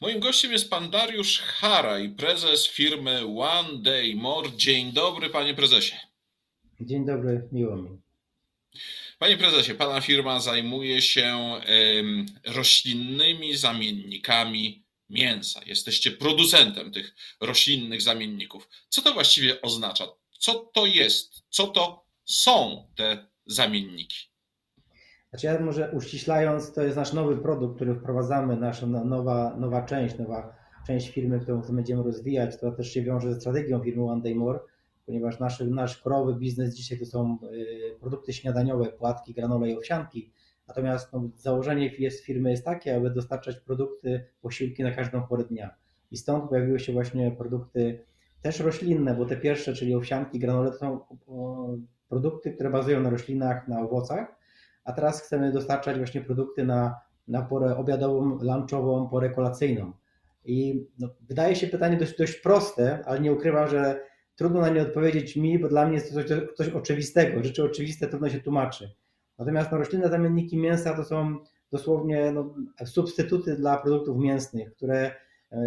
Moim gościem jest pan Dariusz Haraj, prezes firmy One Day More. Dzień dobry, panie prezesie. Dzień dobry, miło mi. Panie prezesie, pana firma zajmuje się roślinnymi zamiennikami mięsa. Jesteście producentem tych roślinnych zamienników. Co to właściwie oznacza? Co to jest? Co to są te zamienniki? Znaczy ja może uściślając, to jest nasz nowy produkt, który wprowadzamy, nasza no, nowa, nowa część, nowa część firmy, którą będziemy rozwijać, to też się wiąże ze strategią firmy One Day More, ponieważ nasz, nasz korowy biznes dzisiaj to są y, produkty śniadaniowe, płatki, granole i owsianki, natomiast no, założenie jest, firmy jest takie, aby dostarczać produkty, posiłki na każdą porę dnia. I stąd pojawiły się właśnie produkty też roślinne, bo te pierwsze, czyli owsianki, granole, to są produkty, które bazują na roślinach, na owocach, a teraz chcemy dostarczać właśnie produkty na, na porę obiadową, lunchową, porę kolacyjną. I no, wydaje się pytanie dość, dość proste, ale nie ukrywam, że trudno na nie odpowiedzieć mi, bo dla mnie jest to coś, coś oczywistego. Rzeczy oczywiste trudno się tłumaczy. Natomiast no, roślinne zamienniki mięsa to są dosłownie no, substytuty dla produktów mięsnych, które e,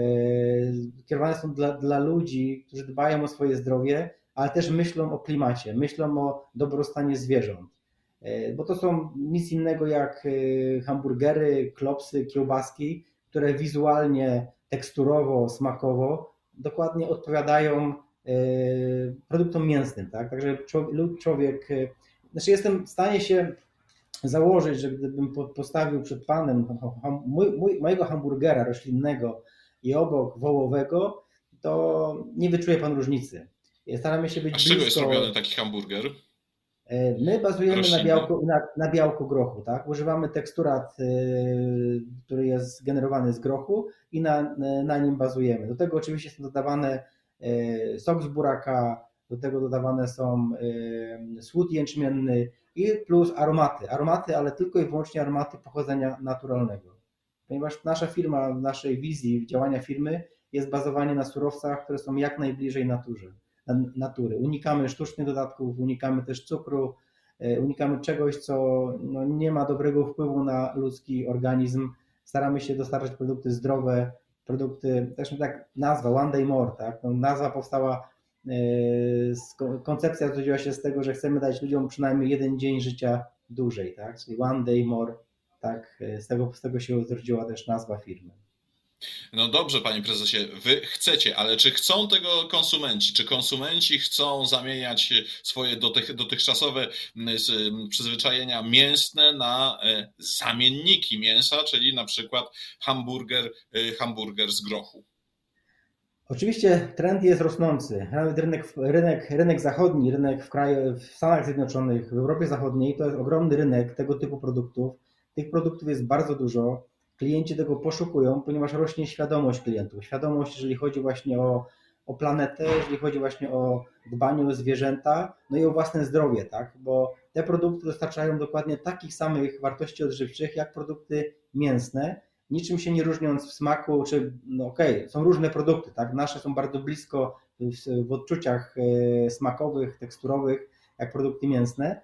kierowane są dla, dla ludzi, którzy dbają o swoje zdrowie, ale też myślą o klimacie, myślą o dobrostanie zwierząt. E, bo to są nic innego jak e, hamburgery, klopsy, kiełbaski, które wizualnie, teksturowo, smakowo dokładnie odpowiadają e, produktom mięsnym. Tak? Także człowiek, znaczy jestem w stanie się założyć, że gdybym postawił przed panem mój, mój, mojego hamburgera roślinnego i obok wołowego, to nie wyczuje pan różnicy. Staramy się być A z czego blisko... jest robiony taki hamburger? E, my bazujemy na białku, na, na białku grochu, tak? Używamy teksturat, e, który jest generowany z grochu i na, na nim bazujemy. Do tego oczywiście są dodawane e, sok z buraka, do tego dodawane są słód jęczmienny i plus aromaty. Aromaty, ale tylko i wyłącznie aromaty pochodzenia naturalnego. Ponieważ nasza firma, w naszej wizji działania firmy jest bazowanie na surowcach, które są jak najbliżej naturze natury. Unikamy sztucznych dodatków, unikamy też cukru, e, unikamy czegoś, co no, nie ma dobrego wpływu na ludzki organizm. Staramy się dostarczać produkty zdrowe, produkty, też tak nazwa, One Day More, tak? No, nazwa powstała, e, koncepcja zrodziła się z tego, że chcemy dać ludziom przynajmniej jeden dzień życia dłużej, tak? Czyli One Day More, tak? E, z tego, z tego się zrodziła też nazwa firmy. No dobrze, panie prezesie, wy chcecie, ale czy chcą tego konsumenci? Czy konsumenci chcą zamieniać swoje dotych, dotychczasowe przyzwyczajenia mięsne na e, zamienniki mięsa, czyli na przykład hamburger, e, hamburger z grochu? Oczywiście trend jest rosnący. Nawet rynek, rynek, rynek zachodni, rynek w, kraju, w Stanach Zjednoczonych, w Europie Zachodniej to jest ogromny rynek tego typu produktów. Tych produktów jest bardzo dużo klienci tego poszukują, ponieważ rośnie świadomość klientów. Świadomość, jeżeli chodzi właśnie o, o planetę, jeżeli chodzi właśnie o dbanie o zwierzęta, no i o własne zdrowie, tak? Bo te produkty dostarczają dokładnie takich samych wartości odżywczych jak produkty mięsne, niczym się nie różniąc w smaku, czy no okej, okay, są różne produkty, tak? Nasze są bardzo blisko w, w odczuciach e, smakowych, teksturowych, jak produkty mięsne,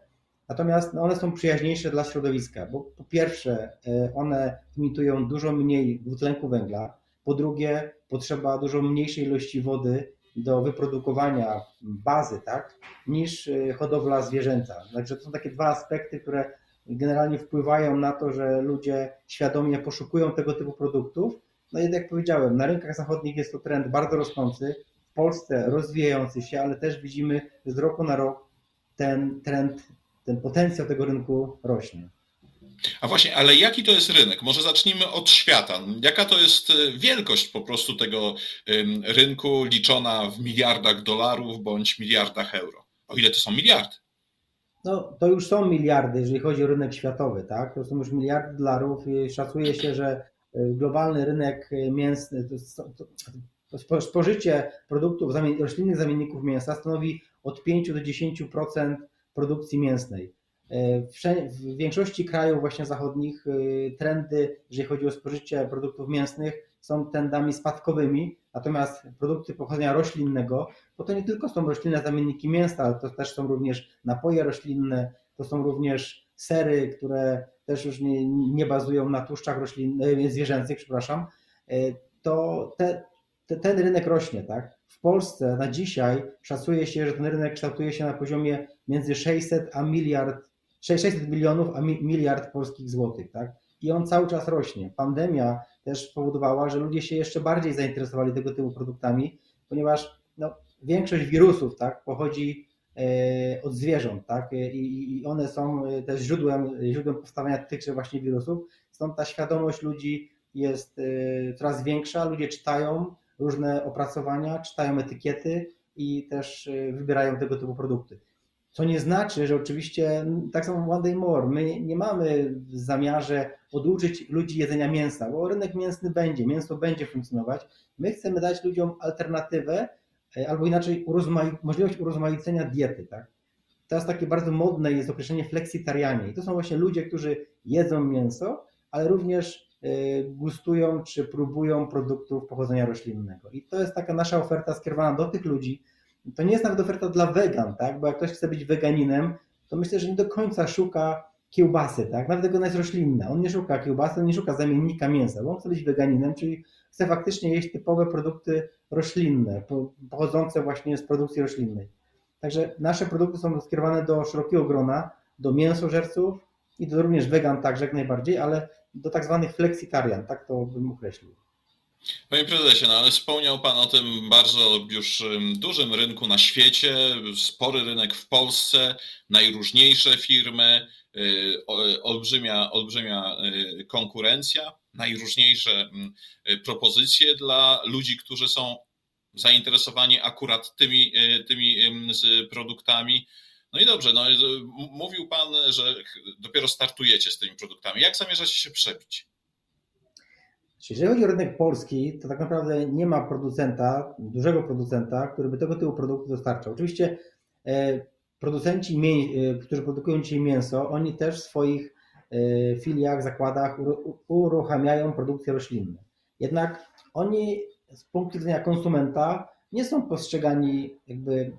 Natomiast no, one są przyjaźniejsze dla środowiska, bo po pierwsze e, one emitują dużo mniej dwutlenku węgla, po drugie potrzeba dużo mniejszej ilości wody do wyprodukowania bazy, tak, niż e, hodowla zwierzęta. Także to są takie dwa aspekty, które generalnie wpływają na to, że ludzie świadomie poszukują tego typu produktów. No i jak powiedziałem, na rynkach zachodnich jest to trend bardzo rosnący, w Polsce rozwijający się, ale też widzimy z roku na rok ten trend ten potencjał tego rynku rośnie. A właśnie, ale jaki to jest rynek? Może zacznijmy od świata. Jaka to jest e, wielkość po prostu tego rynku liczona w miliardach dolarów bądź miliardach euro? O ile to są miliardy? No, to już są miliardy, jeżeli chodzi o rynek światowy, tak? To są już miliardy dolarów i szacuje się, że e, globalny rynek mięsny, to, to, to spożycie produktów roślinnych zamienników mięsa stanowi od 5 do 10% produkcji mięsnej. E, w większości krajów właśnie zachodnich e, trendy, jeżeli chodzi o spożycie produktów mięsnych, są trendami spadkowymi, natomiast produkty pochodzenia roślinnego, bo to nie tylko są roślinne zamienniki mięsa, ale to też są również napoje roślinne, to są również sery, które też już nie, nie bazują na tłuszczach roślin, e, zwierzęcych, przepraszam. to te, te, ten rynek rośnie, tak? W Polsce na dzisiaj szacuje się, że ten rynek kształtuje się na poziomie między 600 a miliard, 600 milionów a miliard polskich złotych, tak? I on cały czas rośnie. Pandemia też spowodowała, że ludzie się jeszcze bardziej zainteresowali tego typu produktami, ponieważ no, większość wirusów tak, pochodzi e, od zwierząt, tak? I, one są e, też źródłem, źródłem powstawania tychże właśnie wirusów. Stąd ta świadomość ludzi jest e, coraz większa. Ludzie czytają różne opracowania, czytają etykiety i też wybierają tego typu produkty. Co nie znaczy, że oczywiście tak samo One Day More, my nie mamy w zamiarze oduczyć ludzi jedzenia mięsa, bo rynek mięsny będzie, mięso będzie funkcjonować. My chcemy dać ludziom alternatywę, e, albo inaczej możliwość urozmaicenia diety. Tak? Teraz takie bardzo modne jest określenie flexitarianie i to są właśnie ludzie, którzy jedzą mięso, ale również gustują czy próbują produktów pochodzenia roślinnego. I to jest taka nasza oferta skierowana do tych ludzi, to nie jest nawet oferta dla wegan, tak? Bo jak ktoś chce być weganinem, to myślę, że nie do końca szuka kiełbasy, tak? Nawet ona jest roślinna. On nie szuka kiełbasy, on nie szuka zamiennika mięsa, bo on chce być weganinem, czyli chce faktycznie jeść typowe produkty roślinne, pochodzące właśnie z produkcji roślinnej. Także nasze produkty są skierowane do szerokiego grona, do mięsożerców i do również wegan także jak najbardziej, ale do tak zwanych flexitarian, tak to bym określił. Panie prezesie, no ale wspomniał Pan o tym bardzo już dużym rynku na świecie, spory rynek w Polsce, najróżniejsze firmy, y, olbrzymia, olbrzymia y, konkurencja, najróżniejsze propozycje dla ludzi, którzy są zainteresowani akurat tymi, tymi produktami. No i dobrze, no, mówił Pan, że dopiero startujecie z tymi produktami. Jak zamierzacie się przebić? Jeżeli chodzi o rynek polski, to tak naprawdę nie ma producenta, dużego producenta, który by tego typu produkty dostarczał. Oczywiście e, producenci, e, którzy produkują dzisiaj mięso, oni też w swoich e, filiach, zakładach uruchamiają produkcję roślinną. Jednak oni z punktu widzenia konsumenta nie są postrzegani jakby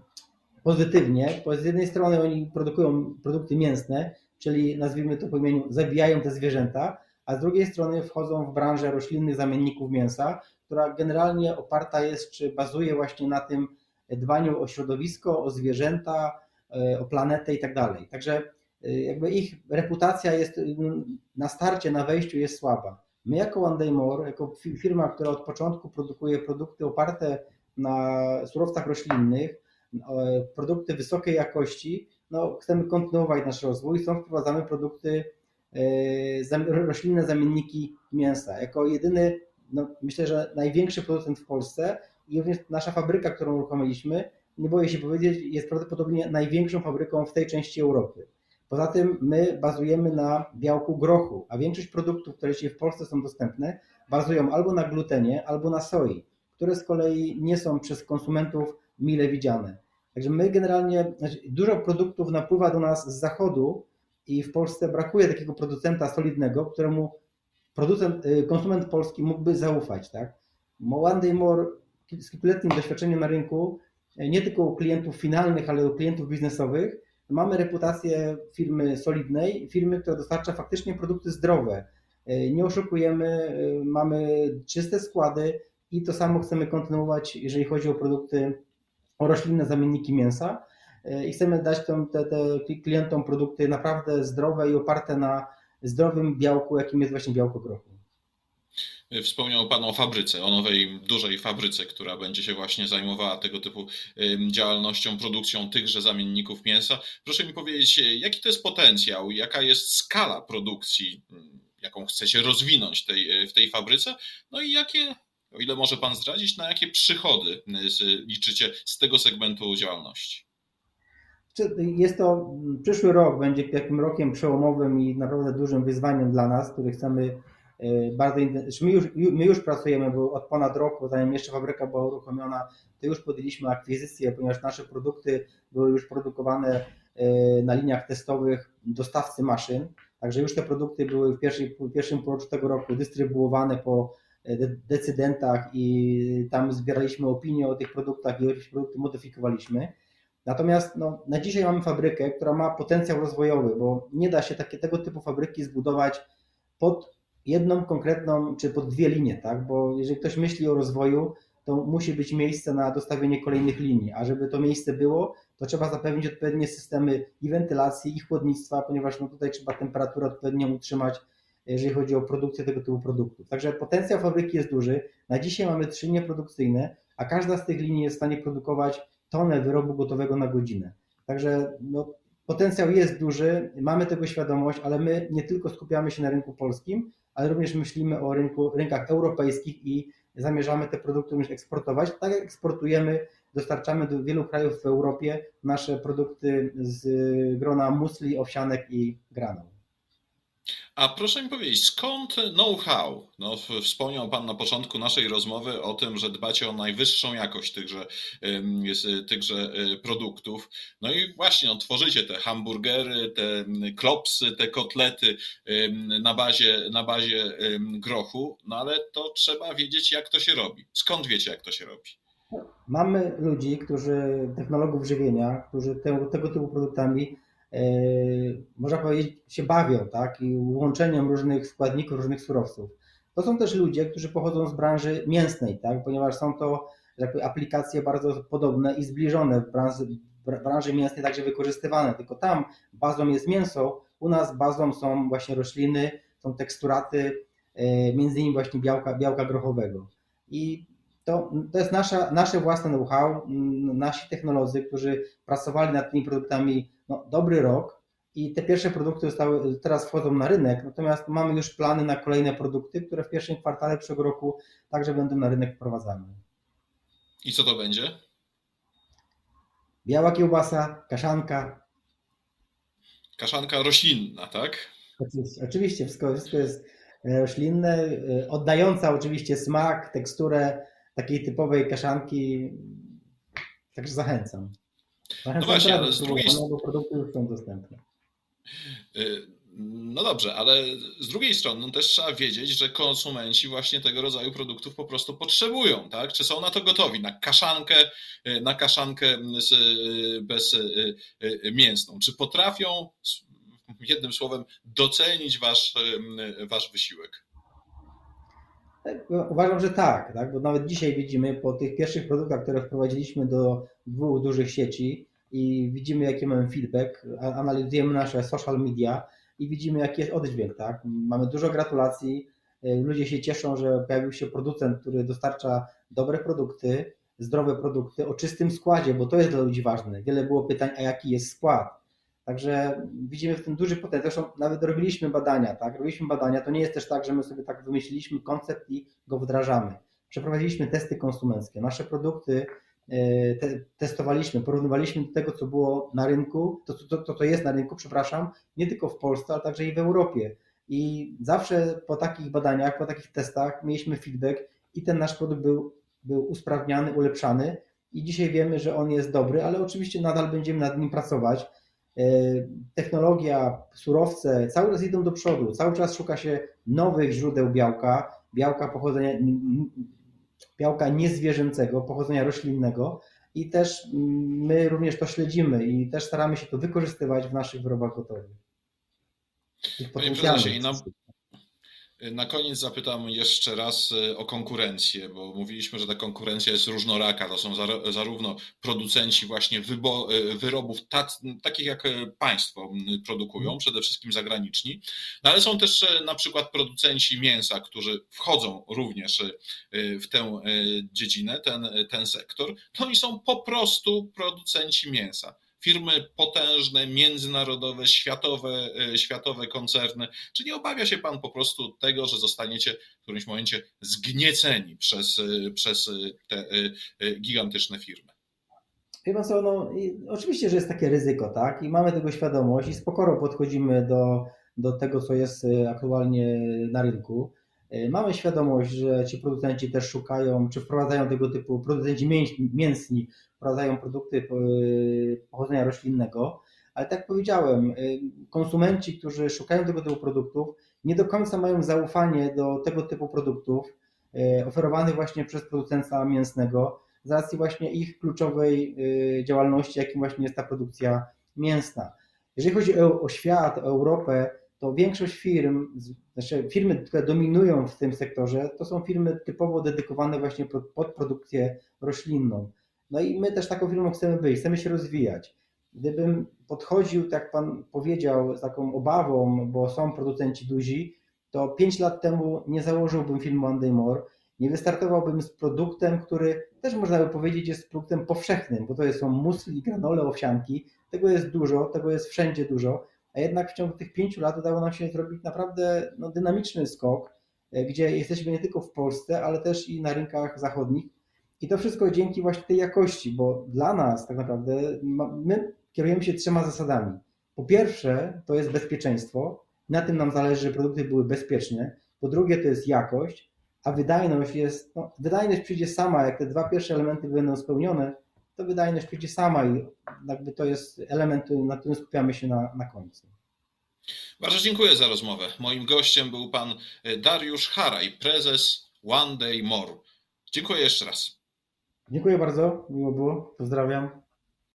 pozytywnie, bo z jednej strony oni produkują produkty mięsne, czyli nazwijmy to po imieniu, zabijają te zwierzęta, a z drugiej strony wchodzą w branżę roślinnych zamienników mięsa, która generalnie oparta jest, czy bazuje właśnie na tym dbaniu o środowisko, o zwierzęta, e, o planetę i tak dalej. Także e, jakby ich reputacja jest na starcie, na wejściu jest słaba. My jako One Day More, jako firma, która od początku produkuje produkty oparte na surowcach roślinnych, produkty wysokiej jakości, no, chcemy kontynuować nasz rozwój, stąd wprowadzamy produkty E, roślinne zamienniki mięsa. Jako jedyny, no, myślę, że największy producent w Polsce i również nasza fabryka, którą uruchomiliśmy, nie boję się powiedzieć, jest prawdopodobnie największą fabryką w tej części Europy. Poza tym my bazujemy na białku grochu, a większość produktów, które dzisiaj w Polsce są dostępne, bazują albo na glutenie, albo na soi, które z kolei nie są przez konsumentów mile widziane. Także my generalnie, znaczy dużo produktów napływa do nas z zachodu, i w Polsce brakuje takiego producenta solidnego, któremu producent, y, konsument polski mógłby zaufać. Tak? One Day More z kilkuletnim doświadczeniem na rynku, y, nie tylko u klientów finalnych, ale u klientów biznesowych, mamy reputację firmy solidnej, firmy, która dostarcza faktycznie produkty zdrowe. Y, nie oszukujemy, mamy czyste składy i to samo chcemy kontynuować, jeżeli chodzi o produkty, roślinne zamienniki mięsa i chcemy dać te, te, te klientom produkty naprawdę zdrowe i oparte na zdrowym białku, jakim jest właśnie białko grochu. Wspomniał Pan o fabryce, o nowej dużej fabryce, która będzie się właśnie zajmowała tego typu działalnością, produkcją tychże zamienników mięsa. Proszę mi powiedzieć, jaki to jest potencjał, jaka jest skala produkcji, jaką chcecie rozwinąć tej, w tej fabryce, no i jakie, o ile może Pan zdradzić, na jakie przychody liczycie z tego segmentu działalności? Jest to, przyszły rok będzie takim rokiem przełomowym i naprawdę dużym wyzwaniem dla nas, który chcemy e, bardzo my już, my już pracujemy, bo od ponad roku, zanim jeszcze fabryka była uruchomiona, to już podjęliśmy akwizycję, ponieważ nasze produkty były już produkowane e, na liniach testowych dostawcy maszyn. Także już te produkty były w, pierwszej, w pierwszym półroczu tego roku dystrybuowane po decydentach i tam zbieraliśmy opinie o tych produktach i produkty modyfikowaliśmy. Natomiast no, na dzisiaj mamy fabrykę, która ma potencjał rozwojowy, bo nie da się takie, tego typu fabryki zbudować pod jedną konkretną, czy pod dwie linie, tak? Bo jeżeli ktoś myśli o rozwoju, to musi być miejsce na dostawienie kolejnych linii, a żeby to miejsce było, to trzeba zapewnić odpowiednie systemy i wentylacji, i chłodnictwa, ponieważ no tutaj trzeba temperaturę odpowiednią utrzymać, jeżeli chodzi o produkcję tego typu produktów. Także potencjał fabryki jest duży. Na dzisiaj mamy trzy linie produkcyjne, a każda z tych linii jest w stanie produkować tonę wyrobu gotowego na godzinę. Także no, potencjał jest duży, mamy tego świadomość, ale my nie tylko skupiamy się na rynku polskim, ale również myślimy o rynku, rynkach europejskich i zamierzamy te produkty również eksportować. Tak jak eksportujemy, dostarczamy do wielu krajów w Europie nasze produkty z grona musli, owsianek i granul. A proszę mi powiedzieć, skąd know-how? No, wspomniał Pan na początku naszej rozmowy o tym, że dbacie o najwyższą jakość tychże, tychże e, produktów. No i właśnie, no, tworzycie te hamburgery, te klopsy, te kotlety na bazie, na bazie grochu, no ale to trzeba wiedzieć, jak to się robi. Skąd wiecie, jak to się robi? Mamy ludzi, którzy, technologów żywienia, którzy te, tego typu produktami można powiedzieć, się bawią, tak? I łączeniem różnych składników, różnych surowców. To są też ludzie, którzy pochodzą z branży mięsnej, tak? Ponieważ są to jakby aplikacje bardzo podobne i zbliżone w branży, branży mięsnej, także wykorzystywane. Tylko tam bazą jest mięso, u nas bazą są właśnie rośliny, są teksturaty, e, między innymi właśnie białka, białka grochowego. I to, to jest nasza, nasze własne know-how, nasi technolodzy, którzy pracowali nad tymi produktami no, dobry rok i te pierwsze produkty zostały, teraz wchodzą na rynek, natomiast mamy już plany na kolejne produkty, które w pierwszym kwartale przyszłego roku także będą na rynek wprowadzane. I co to będzie? Biała kiełbasa, kaszanka. Kaszanka roślinna, tak? Oczywiście, oczywiście wszystko, wszystko jest e, roślinne, e, oddająca oczywiście smak, teksturę takiej typowej kaszanki, także zachęcam. No właśnie, ale z drugiej strony. produkty już są dostępne. Y, no dobrze, ale z drugiej strony no też trzeba wiedzieć, że konsumenci właśnie tego rodzaju produktów po prostu potrzebują, tak? Czy są na to gotowi? Na kaszankę, y, na kaszankę y, bez mięsną. Czy potrafią, jednym słowem, docenić wasz, wasz wysiłek? Uważam, że tak, tak, bo nawet dzisiaj widzimy po tych pierwszych produktach, które wprowadziliśmy do dwóch dużych sieci i widzimy, jaki mamy feedback, analizujemy nasze social media i widzimy, jaki jest oddźwięk. Tak? Mamy dużo gratulacji, y, ludzie się cieszą, że pojawił się producent, który dostarcza dobre produkty, zdrowe produkty o czystym składzie, bo to jest dla ludzi ważne. Wiele było pytań, a jaki jest skład. Także widzimy w tym duży potencjał. Zresztą nawet robiliśmy badania, tak? Robiliśmy badania. To nie jest też tak, że my sobie tak wymyśliliśmy koncept i go wdrażamy. Przeprowadziliśmy testy konsumenckie. Nasze produkty e, te, testowaliśmy, porównywaliśmy do tego, co było na rynku, to, to, to, to jest na rynku, przepraszam, nie tylko w Polsce, ale także i w Europie. I zawsze po takich badaniach, po takich testach mieliśmy feedback i ten nasz produkt był, był usprawniany, ulepszany. I dzisiaj wiemy, że on jest dobry, ale oczywiście nadal będziemy nad nim pracować technologia, surowce cały czas idą do przodu, cały czas szuka się nowych źródeł białka, białka pochodzenia, białka niezwierzęcego, pochodzenia roślinnego i też my również to śledzimy i też staramy się to wykorzystywać w naszych wyrobach gotowych. Panie prezesie, i na, na koniec zapytam jeszcze raz y, o konkurencję, bo mówiliśmy, że ta konkurencja jest różnoraka. To są zarówno producenci właśnie y, wyrobów takich jak y, Państwo produkują, mhm. przede wszystkim zagraniczni, no ale są też na przykład producenci mięsa, którzy wchodzą również w tę dziedzinę, ten, ten sektor. No i są po prostu producenci mięsa firmy potężne, międzynarodowe, światowe, e, światowe koncerny. Czy nie obawia się Pan po prostu tego, że zostaniecie w którymś momencie zgnieceni przez, e, przez e, te gigantyczne firmy? Chyba co, no, oczywiście, że jest takie ryzyko, tak? I mamy tego świadomość i spokojnie podchodzimy do, do tego, co jest aktualnie na rynku. Mamy świadomość, że ci producenci też szukają, czy wprowadzają tego typu, producenci mięsni wprowadzają produkty pochodzenia roślinnego, ale tak jak powiedziałem, y, konsumenci, którzy szukają tego typu produktów, nie do końca mają zaufanie do tego typu produktów oferowanych właśnie przez producenta mięsnego z racji właśnie ich kluczowej działalności, jakim właśnie jest ta produkcja mięsna. Jeżeli chodzi o, o świat, o Europę, to większość firm, znaczy firmy, które dominują w tym sektorze, to są firmy typowo dedykowane właśnie pod, pod produkcję roślinną. No i my też taką firmą chcemy być, chcemy się rozwijać. Gdybym podchodził, tak Pan powiedział, z taką obawą, bo są producenci duzi, to 5 lat temu nie założyłbym filmu One Day More, nie wystartowałbym z produktem, który też można by powiedzieć jest produktem powszechnym, bo to są musli, granole, owsianki, tego jest dużo, tego jest wszędzie dużo, a jednak w ciągu tych pięciu lat udało nam się zrobić naprawdę no, dynamiczny skok, e, gdzie jesteśmy nie tylko w Polsce, ale też i na rynkach zachodnich. I to wszystko dzięki właśnie tej jakości, bo dla nas tak naprawdę my kierujemy się trzema zasadami. Po pierwsze, to jest bezpieczeństwo. Na tym nam zależy, żeby produkty były bezpieczne. Po drugie, to jest jakość, a wydajność jest, no, wydajność przyjdzie sama, jak te dwa pierwsze elementy będą spełnione, to wydajność przyjdzie sama i jakby to jest element, na którym skupiamy się na, na końcu. Bardzo dziękuję za rozmowę. Moim gościem był pan Dariusz Haraj, prezes One Day More. Dziękuję jeszcze raz. Dziękuję bardzo, miło było, pozdrawiam.